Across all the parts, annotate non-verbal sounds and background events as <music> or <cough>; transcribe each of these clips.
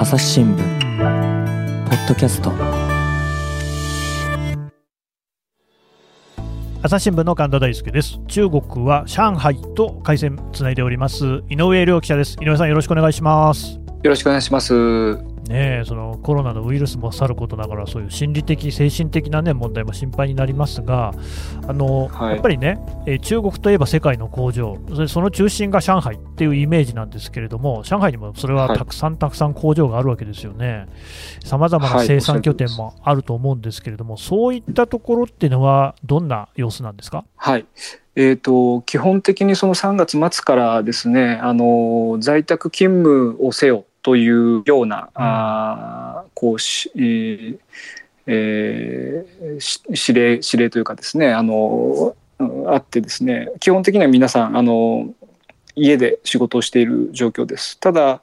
朝日新聞ポッドキャスト。朝日新聞の神田大輔です。中国は上海と回線つないでおります。井上亮記者です。井上さんよろしくお願いします。よろしくお願いします。ね、そのコロナのウイルスもさることながら、そういう心理的、精神的な、ね、問題も心配になりますが、あの、はい、やっぱりね、え中国といえば世界の工場そ、その中心が上海っていうイメージなんですけれども、上海にもそれはたくさんたくさん工場があるわけですよね。さまざまな生産拠点もあると思うんですけれども、はい、そういったところっていうのは、どんな様子なんですか？はい。えーと、基本的にその3月末からですねあの在宅勤務をせよというような、うん、あこうし、えーえー、指令指令というかですねあのあってですね基本的には皆さんあの家で仕事をしている状況です。ただ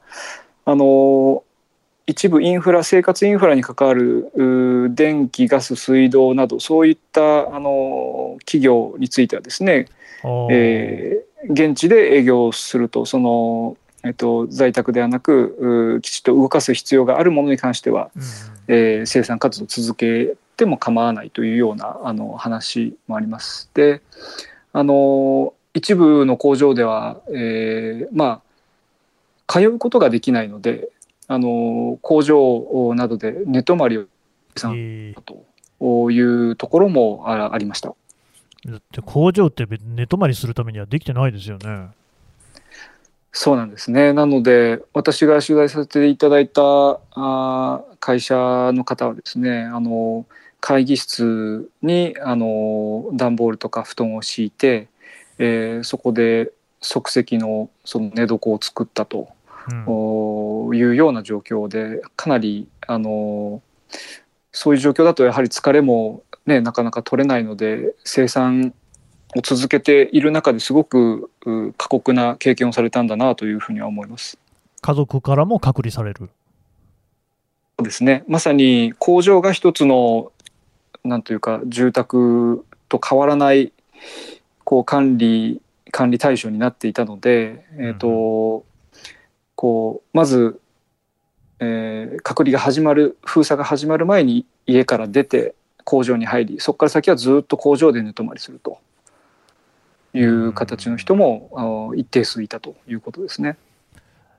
あの一部インフラ生活インフラに関わる電気ガス水道などそういったあの企業についてはですね、えー、現地で営業するとそのえっと、在宅ではなくきちっと動かす必要があるものに関しては、うん、えー、生産活動を続けても構わないというようなあの話もあります。であの一部の工場では、えー、まあ通うことができないのであの工場などで寝泊まりをさんというところもありました。だって工場って寝泊まりするためにはできてないですよね。そうなんですね。なので私が取材させていただいたあ会社の方はですねあの会議室にあの段ボールとか布団を敷いて、えー、そこで即席のその寝床を作ったと、うん、いうような状況でかなりあのそういう状況だとやはり疲れも、ね、なかなか取れないので生産を続けている中ですごく過酷な経験をされたんだなというふうには思います。家族からも隔離されるそうですねまさに工場が一つのなんというか住宅と変わらないこう管理管理対象になっていたので、うん、えーとこうまず、えー、隔離が始まる封鎖が始まる前に家から出て工場に入りそこから先はずっと工場で寝泊まりすると。いう形の人も一定数いたということですね。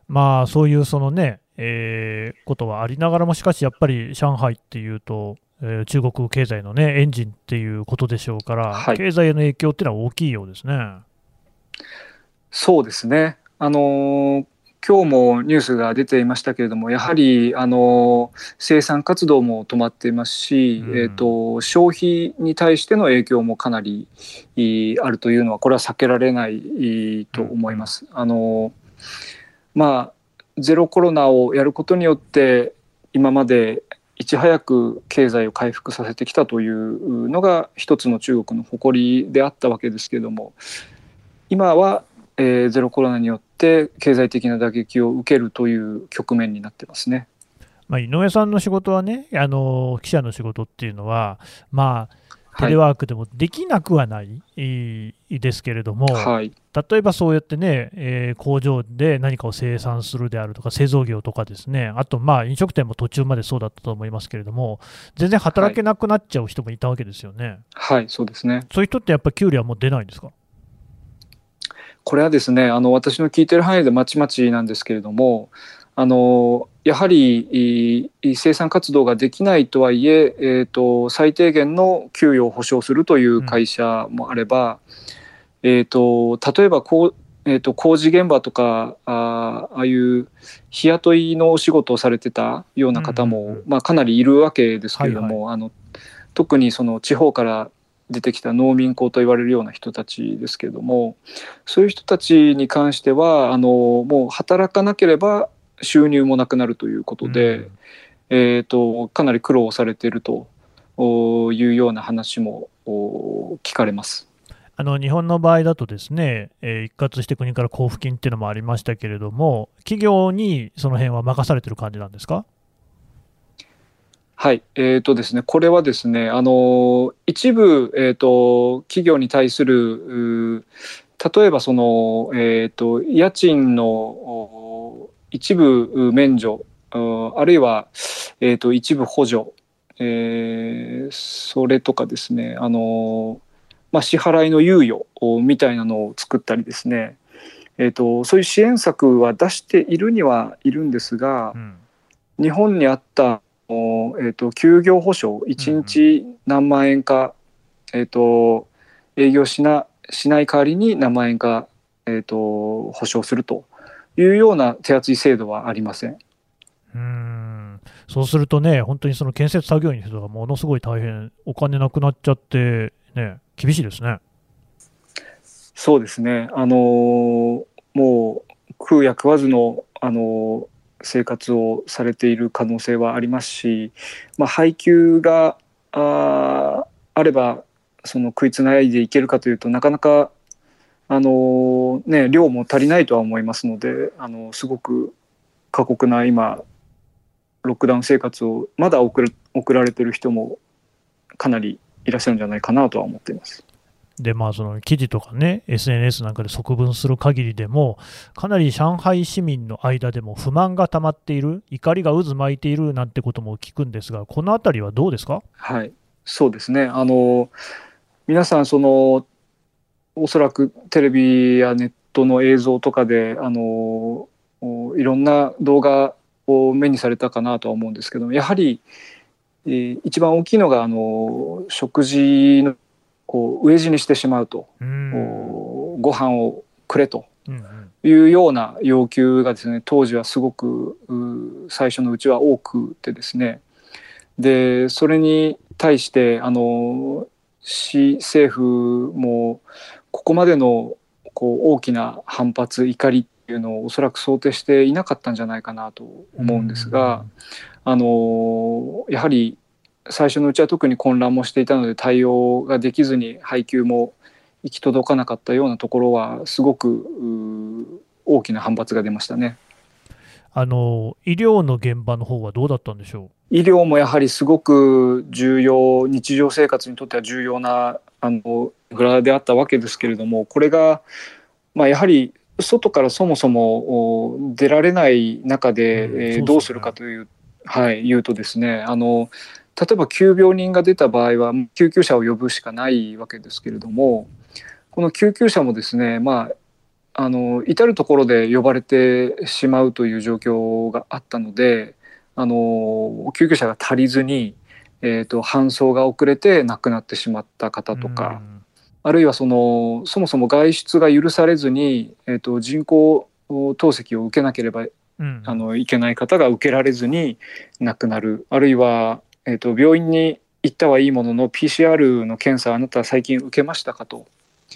まあ、そういうそのね、えー、ことはありながらも、しかしやっぱり上海っていうと、えー、中国経済の、ね、エンジンっていうことでしょうから、はい、経済への影響っていうのは大きいようですね。そうですね。あのー、今日もニュースが出ていましたけれどもやはりあの生産活動も止まっていますし、うん、えーと、消費に対しての影響もかなりあるというのはこれは避けられないと思います。うん、あのまあゼロコロナをやることによって今までいち早く経済を回復させてきたというのが一つの中国の誇りであったわけですけれども今はえー、ゼロコロナによって経済的な打撃を受けるという局面になってますね。まあ、井上さんの仕事はね、あの記者の仕事っていうのは、まあ、テレワークでもできなくはない、はい、ですけれども、はい、例えばそうやってね、えー、工場で何かを生産するであるとか、製造業とかですね、あとまあ飲食店も途中までそうだったと思いますけれども、全然働けなくなっちゃう人もいたわけですよね。はい、はい、そうですね。そういう人ってやっぱり給料はもう出ないんですか？これはですねあの私の聞いてる範囲でまちまちなんですけれどもあのやはり生産活動ができないとはいええーと、最低限の給与を保障するという会社もあれば、うん、えーと、例えばこう、えーと、工事現場とかああいう日雇いのお仕事をされてたような方も、うん、まあ、かなりいるわけですけれども、はいはい、あの特にその地方から出てきた農民工と言われるような人たちですけれどもそういう人たちに関してはあのもう働かなければ収入もなくなるということで、うん、えーと、かなり苦労されているというような話も聞かれます。あの日本の場合だとですね、えー、一括して国から交付金っていうのもありましたけれども、企業にその辺は任されてる感じなんですか？はい、えーとですね、これはですね、あの一部、えーと、企業に対する例えばその、えーと、家賃の一部免除あるいは、えーと、一部補助、えー、それとかですねあの、まあ、支払いの猶予みたいなのを作ったりですね、えーと、そういう支援策は出しているにはいるんですが、うん、日本にあったえーと、休業保障1日何万円か、うん、えーと、営業しなしない代わりに何万円か、えーと、保証するというような手厚い制度はありません。うんそうするとね、本当にその建設作業員の人がものすごい大変、お金なくなっちゃって、ね、厳しいですね。そうですね、あのー、もう食うや食わずの、あのー、生活をされている可能性はありますし、まあ、配給がああればその食いつないでいけるかというとなかなかあの、ね、量も足りないとは思いますのであのすごく過酷な今ロックダウン生活をまだ送送られてる人もかなりいらっしゃるんじゃないかなとは思っています。でまあ、その記事とかね、SNS なんかで側分する限りでも、かなり上海市民の間でも不満が溜まっている、怒りが渦巻いているなんてことも聞くんですが、このあたりはどうですか、はい、そうですね、あの皆さんその、おそらくテレビやネットの映像とかで、あのいろんな動画を目にされたかなとは思うんですけどやはり、えー、一番大きいのがあの食事のこう飢え死にしてしまうと、うん、ご飯をくれと。いうような要求がですね当時はすごく最初のうちは多くてですね。でそれに対してあの市政府もここまでのこう大きな反発怒りっていうのをおそらく想定していなかったんじゃないかなと思うんですが、うん、あのやはり最初のうちは特に混乱もしていたので対応ができずに配給も行き届かなかったようなところはすごく大きな反発が出ましたね。あの医療の現場の方はどうだったんでしょう？医療もやはりすごく重要日常生活にとっては重要なあのグラであったわけですけれどもこれが、まあ、やはり外からそもそも出られない中で、うん、えー、どうするかという,、はい、いうとですねあの例えば急病人が出た場合は救急車を呼ぶしかないわけですけれどもこの救急車もですねまああの至る所で呼ばれてしまうという状況があったのであの救急車が足りずに、えーと、搬送が遅れて亡くなってしまった方とか、あるいはそのそもそも外出が許されずに、えーと、人工透析を受けなければ、うん、あのいけない方が受けられずに亡くなる。あるいはえーと、病院に行ったはいいものの PCR の検査あなたは最近受けましたかと、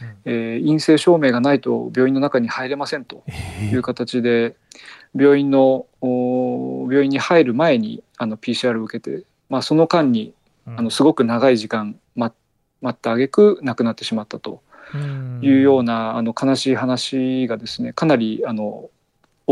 うん、えー、陰性証明がないと病院の中に入れませんと。いう形で、病院の病院に入る前にあの PCR を受けて、まあ、その間にあのすごく長い時間待待った挙句亡くなってしまったと。いうようなあの悲しい話がですねかなりあの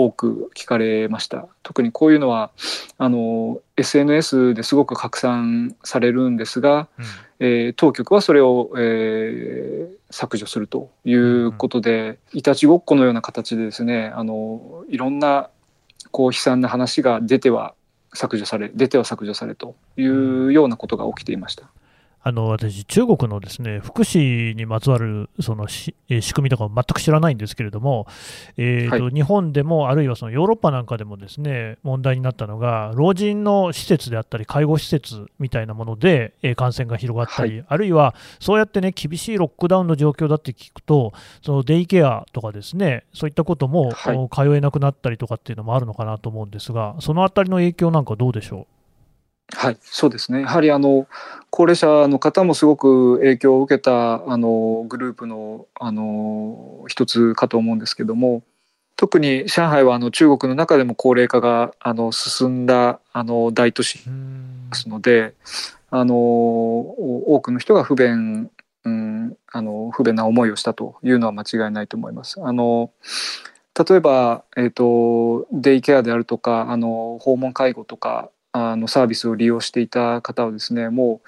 多く聞かれました。特にこういうのはあの SNS ですごく拡散されるんですが、うん、えー、当局はそれを、えー、削除するということで、うん、いたちごっこのような形でですねあのいろんなこう悲惨な話が出ては削除され出ては削除されというようなことが起きていました。あの私、中国のですね福祉にまつわるそのし、え仕組みとか全く知らないんですけれども、えーと、はい、日本でも、あるいはそのヨーロッパなんかでもですね問題になったのが、老人の施設であったり、介護施設みたいなもので、えー、感染が広がったり、はい、あるいはそうやってね厳しいロックダウンの状況だって聞くと、そのデイケアとかですね、そういったことも、はい、通えなくなったりとかっていうのもあるのかなと思うんですが、そのあたりの影響なんかどうでしょう？はい、そうですね。やはりあの高齢者の方もすごく影響を受けたあのグループのあの一つかと思うんですけども、特に上海はあの中国の中でも高齢化があの進んだあの大都市ですので、あの多くの人が不便、うん、あの不便な思いをしたというのは間違いないと思います。あの例えば、えーとデイケアであるとかあの訪問介護とかあのサービスを利用していた方はですねも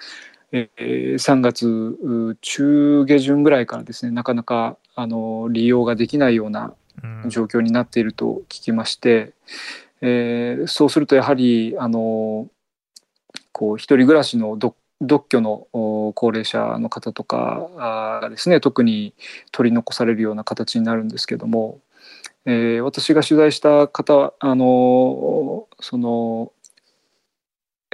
う、えー、3月中下旬ぐらいからですねなかなかあの利用ができないような状況になっていると聞きまして、えー、そうするとやはりあのこう一人暮らしの独独居の高齢者の方とかがですね特に取り残されるような形になるんですけども、えー、私が取材した方あのその、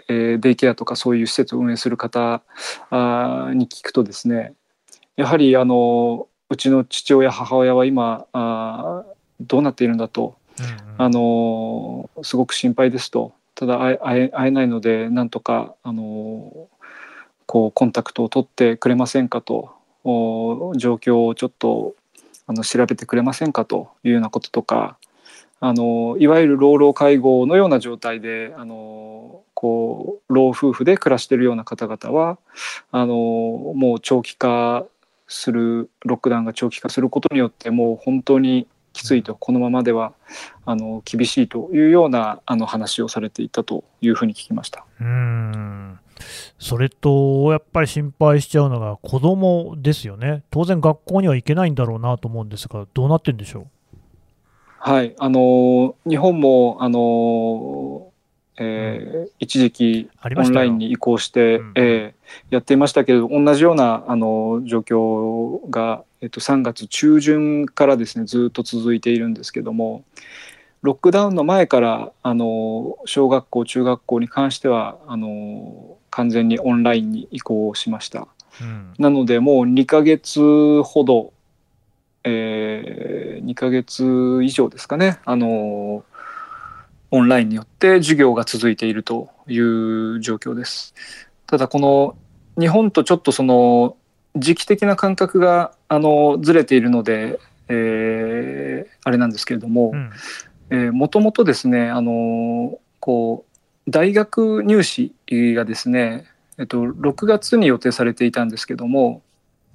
えー、デイケアとかそういう施設を運営する方あに聞くとですねやはりあのうちの父親母親は今あどうなっているんだと、うんうん、あのすごく心配ですと。ただ会え会えないのでなんとかあのこうコンタクトを取ってくれませんかと。状況をちょっとあの調べてくれませんかというようなこととかあのいわゆる老老介護のような状態であのこう老夫婦で暮らしているような方々はあのもう長期化するロックダウンが長期化することによってもう本当にきついとこのままではあの厳しいというようなあの話をされていたというふうに聞きました。うんそれと、やっぱり心配しちゃうのが子供ですよね。当然学校には行けないんだろうなと思うんですが、どうなってんでしょう？はい、あの日本もあの、えー、うん、一時期オンラインに移行して、うん、えー、やっていましたけれど同じようなあの状況が、えっと、3月中旬からですねずっと続いているんですけどもロックダウンの前からあの小学校中学校に関してはあの完全にオンラインに移行しました、うん、なのでもう2ヶ月ほど、えー、2ヶ月以上ですかね。あのオンラインによって授業が続いているという状況です。ただこの日本とちょっとその時期的な感覚があのずれているので、えー、あれなんですけれども、もともとですねあのこう大学入試がですね、えっと、6月に予定されていたんですけども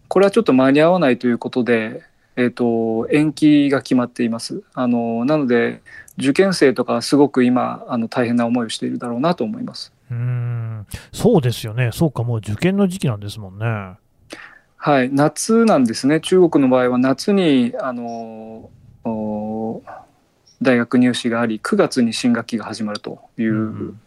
これはちょっと間に合わないということで、えっと、延期が決まっています。あのなので受験生とかすごく今あの大変な思いをしているだろうなと思います。うん。そうですよね。そうかもう受験の時期なんですもんね。はい。夏なんですね。中国の場合は夏にあの大学入試があり9月に新学期が始まるという、うん、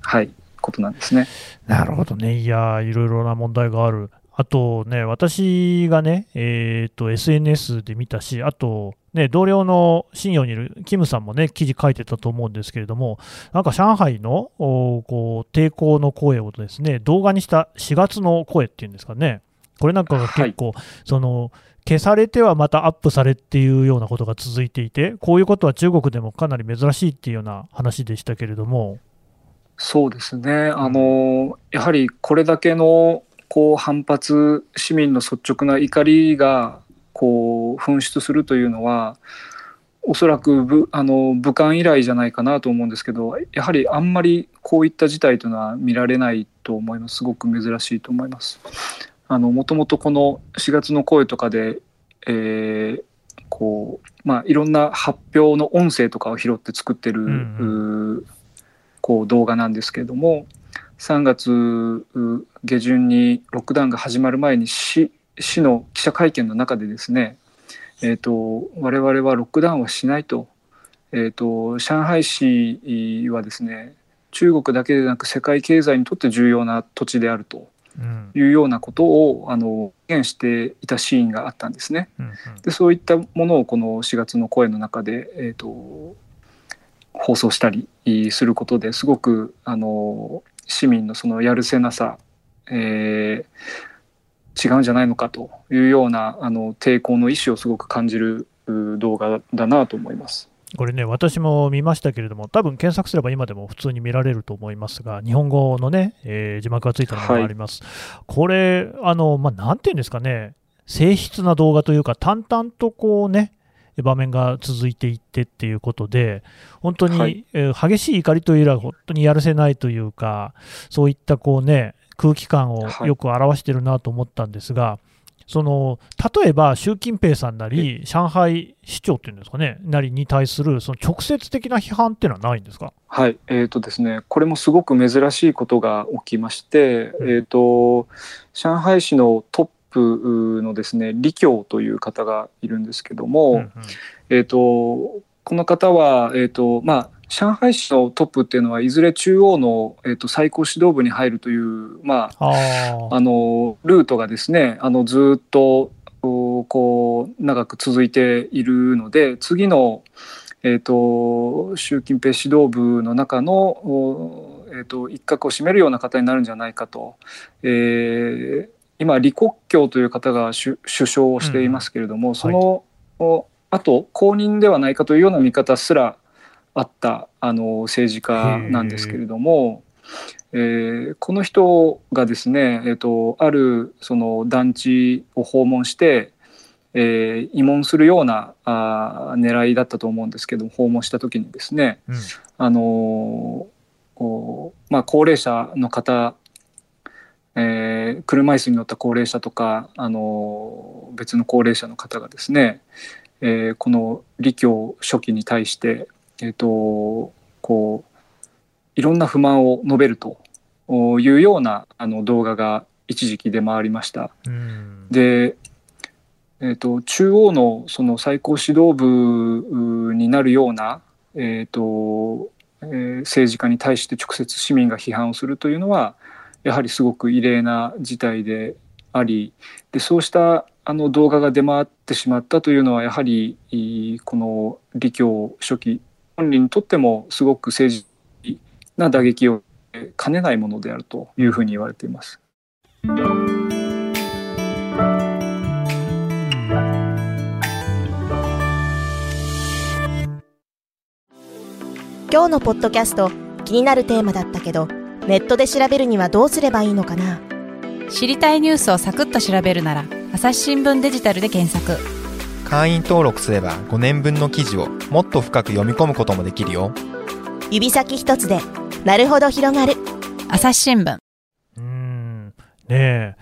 はい、ことなんですね。なるほどね、いやいろいろな問題がある。あとね、私がね、えーと、SNS で見たし、あと、ね、同僚の信用にいるキムさんもね、記事書いてたと思うんですけれども、なんか上海のこう抵抗の声をですね、動画にした4月の声っていうんですかね、これなんかが結構、はい、その消されてはまたアップされっていうようなことが続いていて、こういうことは中国でもかなり珍しいっていうような話でしたけれども。そうですね、あのやはりこれだけのこう反発、市民の率直な怒りがこう噴出するというのは、おそらくぶあの武漢以来じゃないかなと思うんですけど、やはりあんまりこういった事態というのは見られないと思います、すごく珍しいと思います。もともとこの4月の声とかで、えー、こうまあ、いろんな発表の音声とかを拾って作ってる、うんうん、こう動画なんですけれども3月下旬にロックダウンが始まる前に市市の記者会見の中でですね、えーと、我々はロックダウンはしないと,、えーと上海市はですね中国だけでなく世界経済にとって重要な土地であると。いうようなことを、あの表現していたシーンがあったんですね。でそういったものをこの4月の声の中で、えーと、放送したりすることですごくあの市民のそのやるせなさ、えー、違うんじゃないのかというようなあの抵抗の意思をすごく感じる動画だなと思います。これね、私も見ましたけれども、多分検索すれば今でも普通に見られると思いますが、日本語のね、えー、字幕がついたものがあります。はい、これ、あの、まあ、なんていうんですかね、静筆な動画というか、淡々とこうね、場面が続いていってっていうことで、本当に、はい、えー、激しい怒りというよりは、本当にやるせないというか、そういったこうね、空気感をよく表してるなと思ったんですが、はいその例えば習近平さんなり、上海市長っていうんですかね、なりに対するその直接的な批判っていうのはないんですか、はい。えーとですね、これもすごく珍しいことが起きまして、うん、えーと、上海市のトップのですね李強という方がいるんですけども、うんうん、えーと、この方は、えーとまあ、上海市のトップっていうのはいずれ中央の、えーと、最高指導部に入るという、まあ、あのルートがですねあのずっとこう長く続いているので次の、えーと、習近平指導部の中の、えーと、一角を占めるような方になるんじゃないかと、えー、今李克強という方が首相をしていますけれども、うん、その、はい、あと後任ではないかというような見方すらあったあの政治家なんですけれども、えー、この人がですね、えーと、あるその団地を訪問して、えー、慰問するようなあ狙いだったと思うんですけど訪問した時にですね、うん、あのまあ、高齢者の方、えー、車椅子に乗った高齢者とか、あの別の高齢者の方がですね、えー、この李強書記に対してえーと、こういろんな不満を述べるというようなあの動画が一時期出回りました。で、えーと、中央のその最高指導部になるような、えーとえー、政治家に対して直接市民が批判をするというのはやはりすごく異例な事態でありでそうしたあの動画が出回ってしまったというのはやはりこの李強書記本人にとってもすごく政治な打撃を兼ねないものであるというふうに言われています。今日のポッドキャスト気になるテーマだったけどネットで調べるにはどうすればいいのかな？知りたいニュースをサクッと調べるなら朝日新聞デジタルで検索。会員登録すれば5年分の記事をもっと深く読み込むこともできるよ。指先一つでなるほど広がる。朝日新聞。うん。ねえ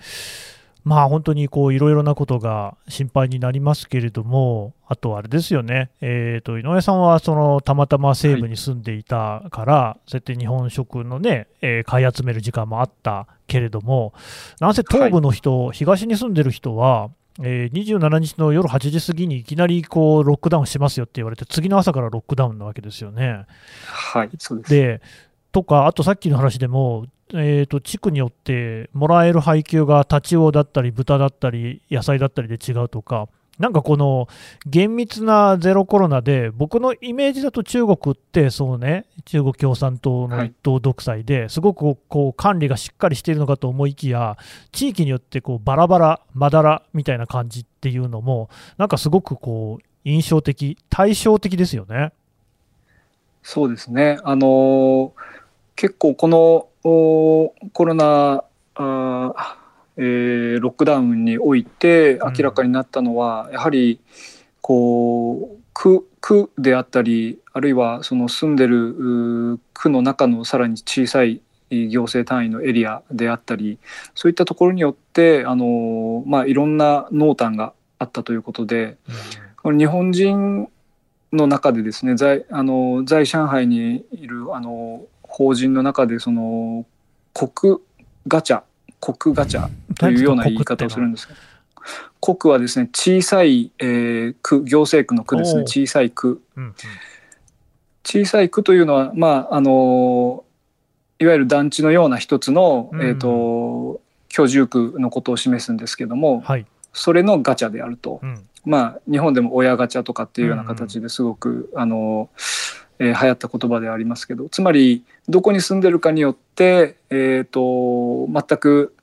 まあ本当にこういろいろなことが心配になりますけれども、あとあれですよね、えーと、井上さんはそのたまたま西部に住んでいたから、はい、そうやって日本食のね、えー、買い集める時間もあったけれども、なんせ東部の人、はい、東に住んでる人は、えー、27日の夜8時過ぎにいきなりこうロックダウンしますよって言われて、次の朝からロックダウンなわけですよね。はい、そうです。でとか、あとさっきの話でも、えーと、地区によってもらえる配給がタチウオだったり、豚だったり、野菜だったりで違うとか、なんかこの厳密なゼロコロナで、僕のイメージだと中国って、そうね、中国共産党の一党独裁で、すごくこう管理がしっかりしているのかと思いきや、地域によってこうバラバラ、まだらみたいな感じっていうのも、なんかすごくこう印象的、対照的ですよね。そうですね。あのー、結構このコロナあえー、ロックダウンにおいて明らかになったのは、うん、やはりこう区区であったりあるいはその住んでる区の中のさらに小さい行政単位のエリアであったりそういったところによってあの、まあ、いろんな濃淡があったということで、うん、日本人の中でですね在あの在上海にいるあの法人の中でその国ガチャ国ガチャというような言い方をするんですけど国はですね小さい、えー、区行政区の区ですね。小さい区、うんうん、小さい区というのはまああのいわゆる団地のような一つの、うん、えーと、居住区のことを示すんですけども、はい、それのガチャであると、うん、まあ日本でも親ガチャとかっていうような形ですごく、うん、あのえー、流行った言葉ではありますけどつまりどこに住んでるかによって、えーと、全く、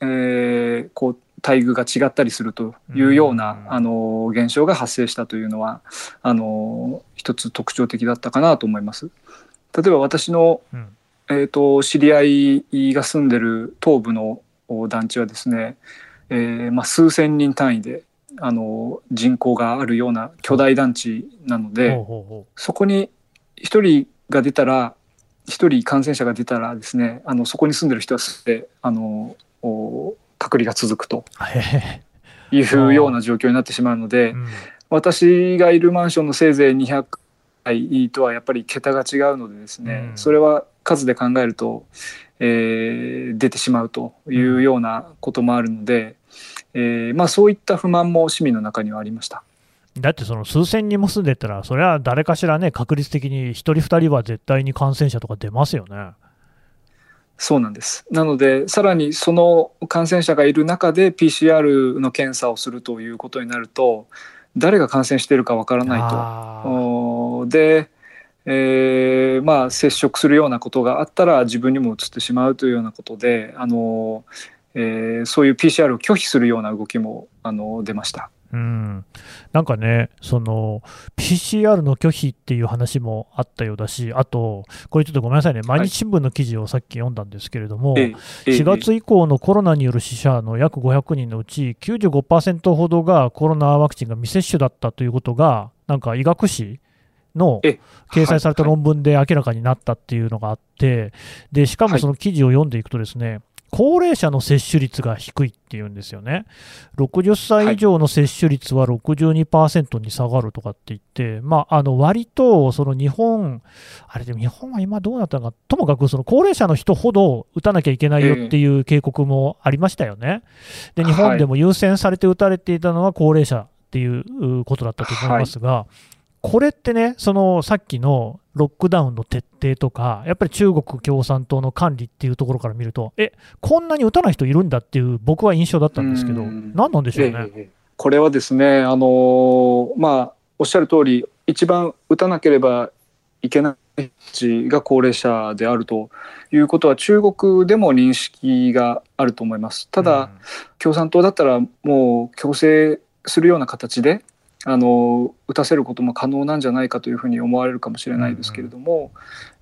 えー、こう待遇が違ったりするというような、うあの現象が発生したというのはあの一つ特徴的だったかなと思います。例えば私の、うん、えーと、知り合いが住んでる東部の団地はですね、えーまあ、数千人単位であの人口があるような巨大団地なので、そこに1人が出たら1人感染者が出たらですねあのそこに住んでる人はすべてあの隔離が続くというような状況になってしまうので、うん、私がいるマンションのせいぜい200階とはやっぱり桁が違うのでですね、うん、それは数で考えると、えー、出てしまうというようなこともあるので、うん、えー、まあ、そういった不満も市民の中にはありました。だってその数千人も住んでたら、それは誰かしらね、確率的に1人、2人は絶対に感染者とか出ますよね。そうなんです。なので、さらにその感染者がいる中で PCR の検査をするということになると、誰が感染しているかわからないと。で、えー、まあ、接触するようなことがあったら自分にも移ってしまうというようなことで、あのえー、そういう PCR を拒否するような動きもあの出ました。うん、なんかね、その PCR の拒否っていう話もあったようだし、あと、これちょっとごめんなさいね、毎日新聞の記事をさっき読んだんですけれども、はい、4月以降のコロナによる死者の約500人のうち、95%ほどがコロナワクチンが未接種だったということが、なんか医学誌の掲載された論文で明らかになったっていうのがあって、でしかもその記事を読んでいくとですね、高齢者の接種率が低いっていうんですよね。60歳以上の接種率は62%に下がるとかって言って、はい、まあ、あの割とその日本、あれでも日本は今どうなったのか、ともかくその高齢者の人ほど打たなきゃいけないよっていう警告もありましたよね。で日本でも優先されて打たれていたのは高齢者っていうことだったと思いますが、はいこれってね、そのさっきのロックダウンの徹底とか、やっぱり中国共産党の管理っていうところから見ると、えこんなに打たない人いるんだっていう、僕は印象だったんですけど、何なんでしょうね？えこれはですね、あのまあ、おっしゃる通り、一番打たなければいけない人が高齢者であるということは、中国でも認識があると思います。ただ、共産党だったら、もう強制するような形で、あの打たせることも可能なんじゃないかというふうに思われるかもしれないですけれども、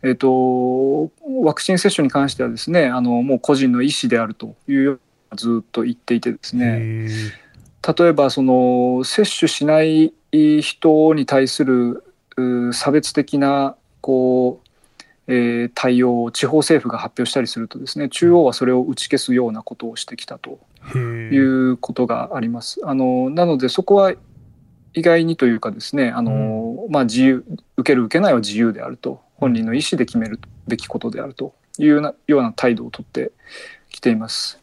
うん、えーと、ワクチン接種に関してはですねあのもう個人の意思であるというようなずっと言っていてですね例えばその接種しない人に対する差別的なこうえー、対応を地方政府が発表したりするとですね中央はそれを打ち消すようなことをしてきたということがあります。あのなのでそこは意外にというかですねあの、うん、まあ、自由受ける受けないは自由であると。本人の意思で決めるべきことであると。いうようなような態度をとってきています。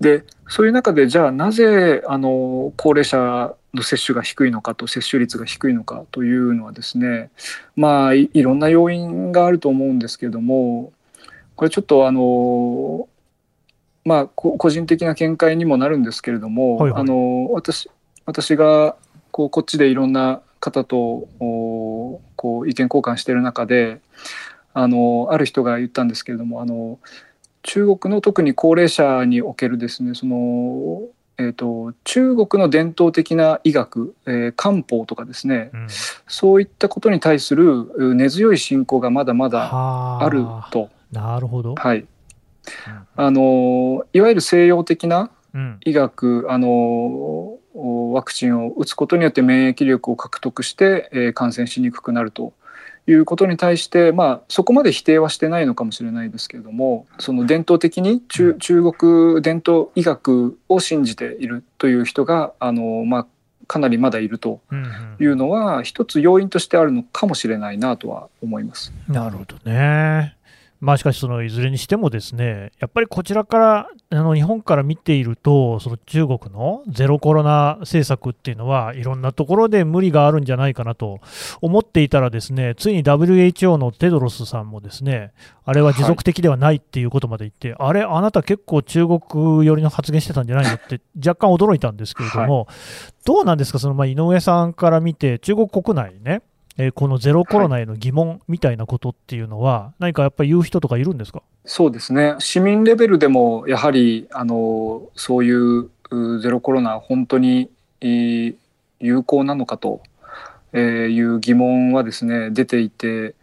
でそういう中でじゃあなぜあの高齢者の接種が低いのかと接種率が低いのかというのはですねまあいろんな要因があると思うんですけれどもこれちょっとあのまあ個人的な見解にもなるんですけれども、はいはい、あの私私がこうこっちでいろんな方とこう意見交換している中であのある人が言ったんですけれどもあの中国の特に高齢者におけるですねその、えーと、中国の伝統的な医学、えー、漢方とかですね、うん、そういったことに対する根強い信仰がまだまだあ。ると。なるほど、はい。あのいわゆる西洋的な医学、うん、あのワクチンを打つことによって免疫力を獲得して、えー、感染しにくくなるということに対して、まあ、そこまで否定はしてないのかもしれないですけれどもその伝統的に中中国伝統医学を信じているという人があの、まあ、かなりまだいるというのは、一つ要因としてあるのかもしれないなとは思います。なるほどね。まあ、しかし、そのいずれにしてもですね、やっぱりこちらから、あの日本から見ていると、その中国のゼロコロナ政策っていうのは、いろんなところで無理があるんじゃないかなと思っていたらですね、ついに WHO のテドロスさんもですね、あれは持続的ではないっていうことまで言って、はい、あれ、あなた結構中国寄りの発言してたんじゃないのって若干驚いたんですけれども、はい、どうなんですか、そのまあ井上さんから見て、中国国内ね、えー、このゼロコロナへの疑問みたいなことっていうのは、はい、何かやっぱり言う人とかいるんですか？そうですね、市民レベルでもやはりあのそういうゼロコロナ、本当に有効なのかと。えいう疑問はですね出ていて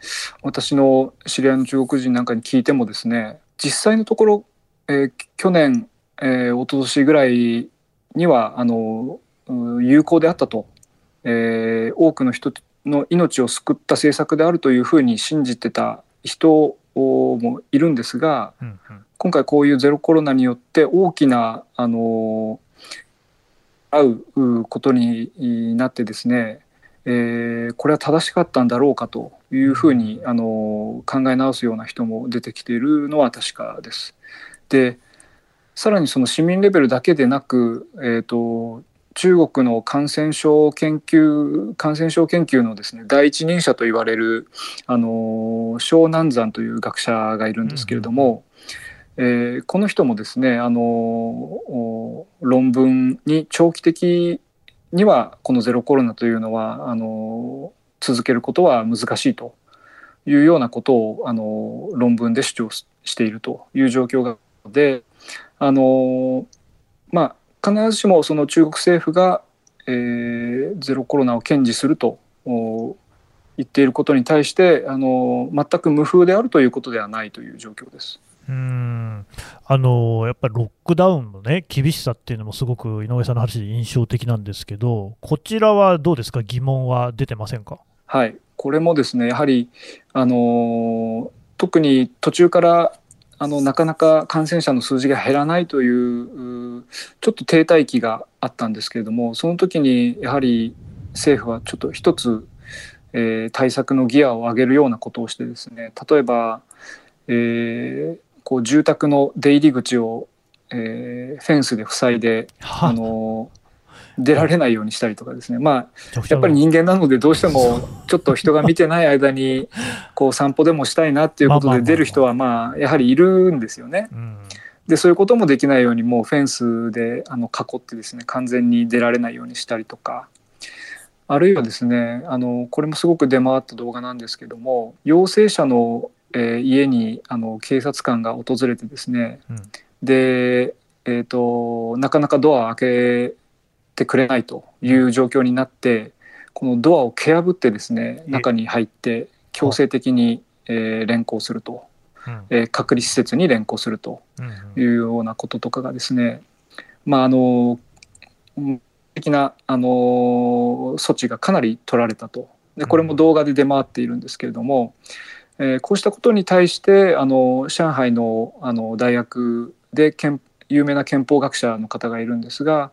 私の知り合いの中国人なんかに聞いてもですね実際のところ、えー、去年、えー、一昨年ぐらいにはあの有効であったと、えー、多くの人の命を救った政策であるというふうに信じてた人もいるんですが、うんうん、今回こういうゼロコロナによって大きなあの会うことになってですね、えー、これは正しかったんだろうかというふうにあの考え直すような人も出てきているのは確かです。でさらにその市民レベルだけでなく、えーと中国の感染症研究感染症研究のですね第一人者と言われるあの小南山という学者がいるんですけれども、うん、えー、この人もですねあの論文に長期的にはこのゼロコロナというのはあの続けることは難しいというようなことをあの論文で主張しているという状況がであのまあ必ずしもその中国政府が、えー、ゼロコロナを堅持すると言っていることに対してあの全く無風であるということではないという状況です。うんあのやっぱりロックダウンの、ね、厳しさっていうのもすごく井上さんの話で印象的なんですけど、こちらはどうですか、疑問は出てませんか？はいこれもですねやはり、あの特に途中からあのなかなか感染者の数字が減らないというちょっと停滞期があったんですけれどもその時にやはり政府はちょっと一つ、えー、対策のギアを上げるようなことをしてですね例えば、えー、こう住宅の出入り口を、えー、フェンスで塞いで、あ。の出られないようにしたりとかですね、まあ、やっぱり人間なのでどうしてもちょっと人が見てない間にこう散歩でもしたいなっていうことで出る人はまあやはりいるんですよね。でそういうこともできないようにもうフェンスであの囲ってですね完全に出られないようにしたりとか。あるいはですねあのこれもすごく出回った動画なんですけども陽性者の、えー、家にあの警察官が訪れてですね、うん、で、えーとなかなかドアを開けてくれないという状況になってこのドアを蹴破ってですね中に入って強制的に、えー、連行すると、えー、隔離施設に連行するというようなこととかがですねまああの的なあの措置がかなり取られたと。でこれも動画で出回っているんですけれども、えー、こうしたことに対してあの上海のあの大学で有名な憲法学者の方がいるんですが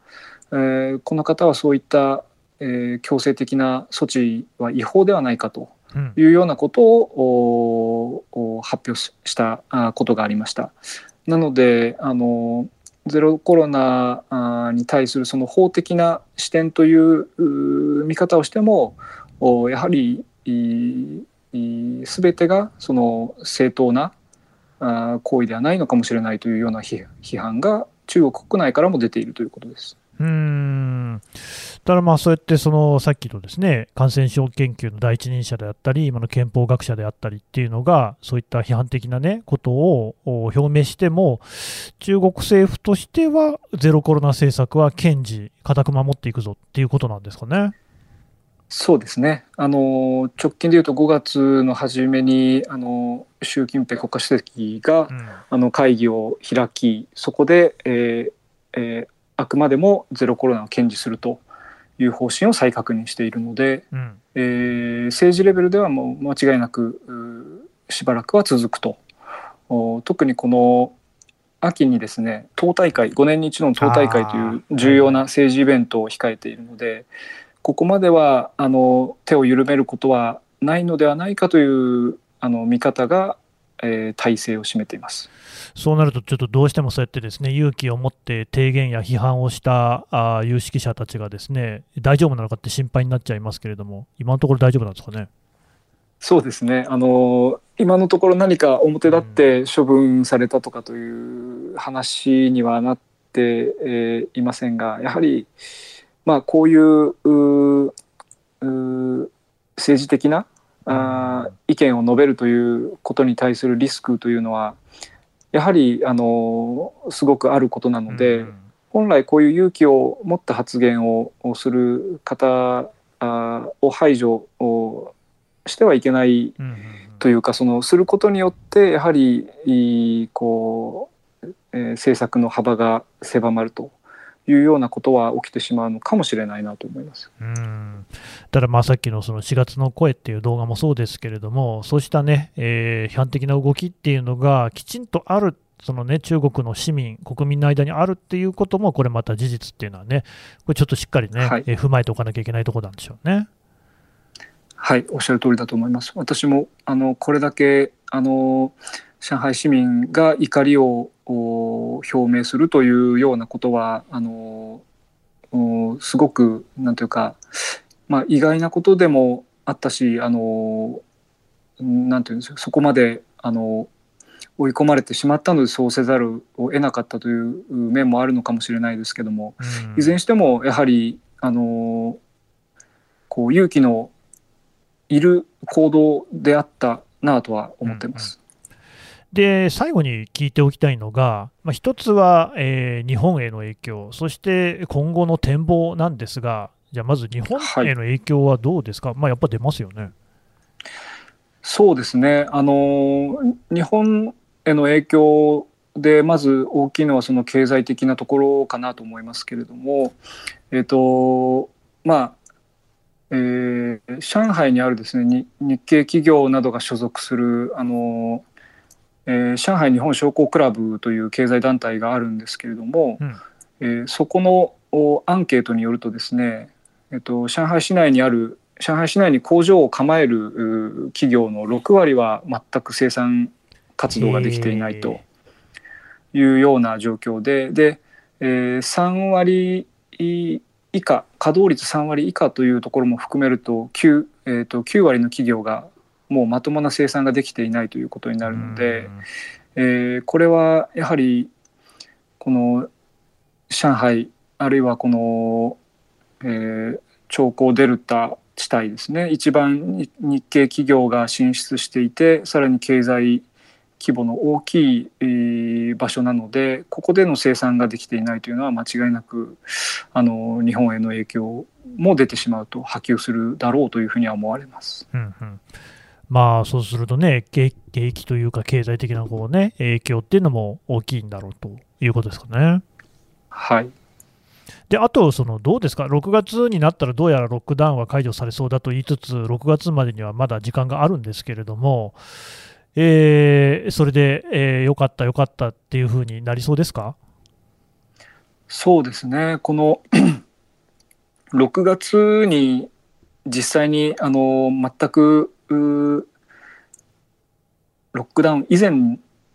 えー、この方はそういった、えー、強制的な措置は違法ではないかというようなことを、うん、発表したことがありました。なのであのゼロコロナに対するその法的な視点という見方をしてもやはり全てがその正当な行為ではないのかもしれないというような批判が中国国内からも出ているということです。うん。ただまあそうやってそのさっきのですね感染症研究の第一人者であったり今の憲法学者であったりっていうのがそういった批判的なねことを表明しても中国政府としてはゼロコロナ政策は堅持固く守っていくぞっていうことなんですかね。そうですね。あの直近でいうと5月の初めにあの習近平国家主席が、うん、あの会議を開きそこで、えーえー、あくまでもゼロコロナを堅持するという方針を再確認しているので、うん、えー、政治レベルではもう間違いなくしばらくは続くと。特にこの秋にですね党大会5年に一度の党大会という重要な政治イベントを控えているのでここまではあの手を緩めることはないのではないかというあの見方が、えー、体制を占めています。そうなると、ちょっとどうしてもそうやってですね勇気を持って提言や批判をしたあ有識者たちがですね大丈夫なのかって心配になっちゃいますけれども、今のところ大丈夫なんですかね？そうですねあの今のところ何か表立って処分されたとかという話にはなって、えー、いませんがやはり、まあ、こういう政治的なあ意見を述べるということに対するリスクというのはやはりあのすごくあることなので、うん、本来こういう勇気を持った発言をする方を排除をしてはいけないというか、そのすることによってやはりこう、えー、政策の幅が狭まるというようなことは起きてしまうのかもしれないなと思いますうんただ、まあ、さっきのその4月の声っていう動画もそうですけれども、そうしたね、えー、批判的な動きっていうのがきちんとある。そのね、中国の市民、国民の間にあるっていうことも、これまた事実っていうのはね、これちょっとしっかりね、はい、えー、踏まえておかなきゃいけないところなんでしょうね。はい、おっしゃる通りだと思います。私もあのこれだけあの上海市民が怒りを表明するというようなことはあのすごくなんというか、まあ、意外なことでもあったしあのなんていうんですかそこまであの追い込まれてしまったのでそうせざるを得なかったという面もあるのかもしれないですけども、いずれにしてもやはりあのこう勇気のいる行動であったなとは思ってます。うんうん、で最後に聞いておきたいのが、まあ、一つは、えー、日本への影響、そして今後の展望なんですが、じゃあまず日本への影響はどうですか、はい、まあ、やっぱ出ますよね。そうですね。あの日本への影響でまず大きいのはその経済的なところかなと思いますけれども、えっ、ー、とまあえー、上海にあるですね日系企業などが所属するあの、えー、上海日本商工クラブという経済団体があるんですけれども、うん、えー、そこのアンケートによるとですね、えっと、上海市内にある上海市内に工場を構える企業の6割は全く生産活動ができていないというような状況でで、えー、3割以下稼働率3割以下というところも含めると 9,、えー、と9割の企業がもうまともな生産ができていないということになるので、えー、これはやはりこの上海あるいはこの、えー、超高デルタ地帯ですね。一番日系企業が進出していてさらに経済規模の大きい場所なのでここでの生産ができていないというのは間違いなくあの日本への影響も出てしまうと波及するだろうというふうには思われます。うんうんまあそうするとね、景気というか経済的なこう、ね、影響っていうのも大きいんだろうということですかね。はい。であと、そのどうですか、6月になったらどうやらロックダウンは解除されそうだと言いつつ、6月までにはまだ時間があるんですけれども、えー、それで、えー、よかった、よかったっていうふうになりそうですか？そうですね、この <clears throat> 6月に実際にあの全くロックダウン以前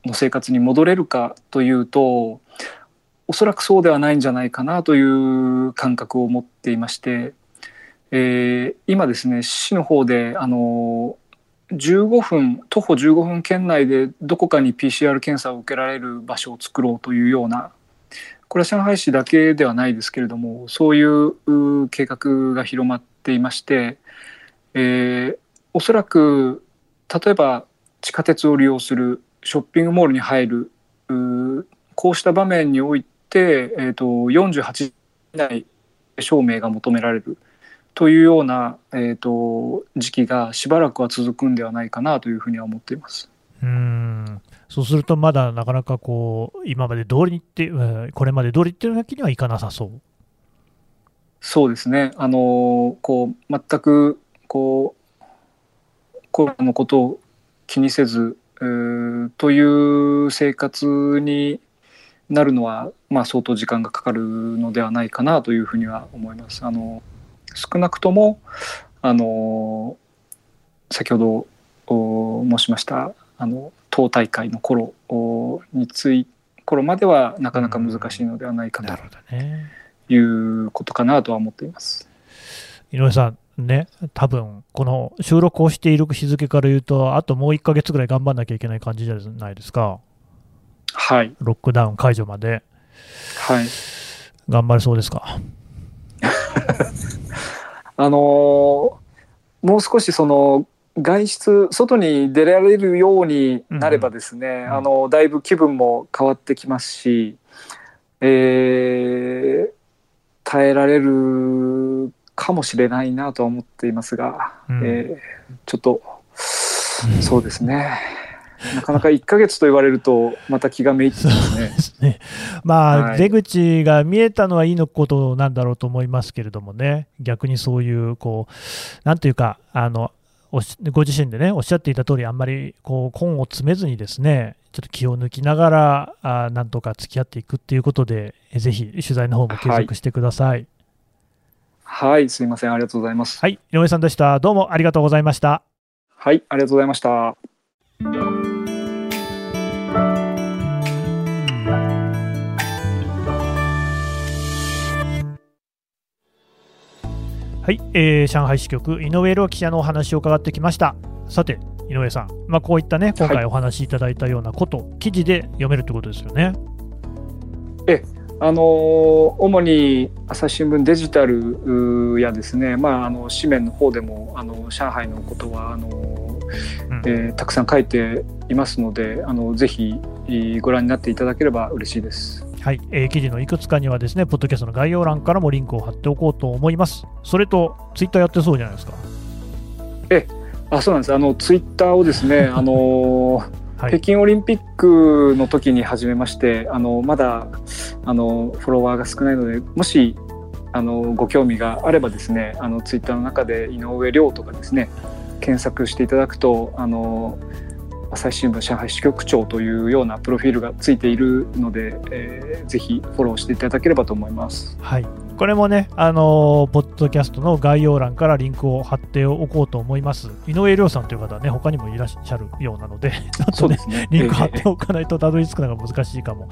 の生活に戻れるかというと、おそらくそうではないんじゃないかなという感覚を持っていまして、えー、今ですね市の方であの15分徒歩15分圏内でどこかに PCR 検査を受けられる場所を作ろうというようなこれは上海市だけではないですけれどもそういう計画が広まっていまして、えー、おそらく例えば地下鉄を利用するショッピングモールに入るこうした場面におい、えーと、48時以内証明が求められるというような、えーと、時期がしばらくは続くんではないかなというふうには思っています。うんそうすると、まだなかなかこう今まで通りにって、これまで通りっていうわけにはいかなさそう。そうですね、あのこう全くこうコロナのことを気にせず、えー、という生活になるのは、まあ、相当時間がかかるのではないかなというふうには思います。あの少なくともあの先ほど申しましたあの党大会の頃につい頃まではなかなか難しいのではないかということかなとは思っています。井上さんね、多分この収録をしている日付から言うと、あともう1か月ぐらい頑張らなきゃいけない感じじゃないですか。はい、ロックダウン解除まで、はい、頑張れそうですか？<laughs> あのー、もう少しその外出外に出られるようになればですね、うん、あのだいぶ気分も変わってきますし、えー、耐えられるかもしれないなとは思っていますが、うん、えー、ちょっとそうですね。なかなか1か月と言われると、また気がめいってきますね。<laughs> ねまあ、はい、出口が見えたのはいいのことなんだろうと思いますけれどもね、逆にそういう、こう、なんていうか、あのご自身でね、おっしゃっていた通り、あんまりこう根を詰めずにですね、ちょっと気を抜きながら、あなんとか付き合っていくっていうことで、ぜひ取材の方も継続してください。はい、はい、すいません、ありがとうございます。はい、井上さんでした。どうもありがとうございました。はい、ありがとうございました。はい、えー、上海支局井上亮記者のお話を伺ってきましたさて井上さん、まあ、こういったね今回お話しいただいたようなこと、はい、記事で読めるということですよねえあの主に朝日新聞デジタルやですね、まあ、あの紙面の方でもあの上海のことはあの、うん、えー、たくさん書いていますのであのぜひご覧になっていただければ嬉しいです。はい、えー、記事のいくつかにはですね、ポッドキャストの概要欄からもリンクを貼っておこうと思います。それと、ツイッターやってそうじゃないですか。え、あ、そうなんです。あのツイッターをですね、<laughs> あのはい、北京オリンピックの時に始めまして、あのまだあのフォロワーが少ないので、もしあのご興味があればですね、あのツイッターの中で井上亮とかですね、検索していただくとあの朝日新聞上海支局長というようなプロフィールがついているので、えー、ぜひフォローしていただければと思います。はいこれもね、あのー、ポッドキャストの概要欄からリンクを貼っておこうと思います。井上亮さんという方はね、他にもいらっしゃるようなので、<laughs> ちょっとね、ねリンク貼っておかないとたどり着くのが難しいかも。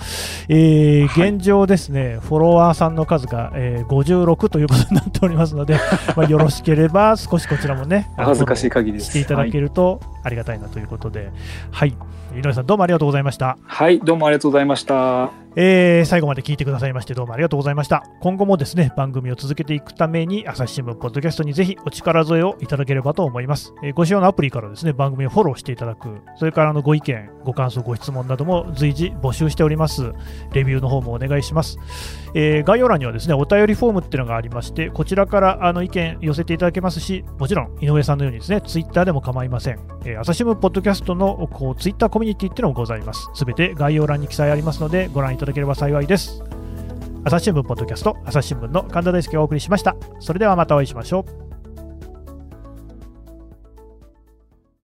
えー、現状ですね、フォロワーさんの数が、えー、56ということになっておりますので、<laughs> まあ、よろしければ少しこちらもね、恥ずかしい限りしていただけるとありがたいなということで、はい、井上さんどうもありがとうございました。はい、どうもありがとうございました。えー、最後まで聞いてくださいましてどうもありがとうございました。今後もですね、番組を続けていくために、朝日新聞ポッドキャストにぜひお力添えをいただければと思います。えー、ご使用のアプリからですね、番組をフォローしていただく、それからのご意見、ご感想、ご質問なども随時募集しております。レビューの方もお願いします。えー、概要欄にはですね、お便りフォームっていうのがありまして、こちらからあの意見寄せていただけますし、もちろん井上さんのようにですね、ツイッターでも構いません。えー、朝日新聞ポッドキャストのこうツイッターコミュニティっていうのもございます。すべて概要欄に記載ありますので、ご覧いただければ幸いです。朝日新聞ポッドキャスト、朝日新聞の神田大輔がお送りしました。それではまたお会いしましょう。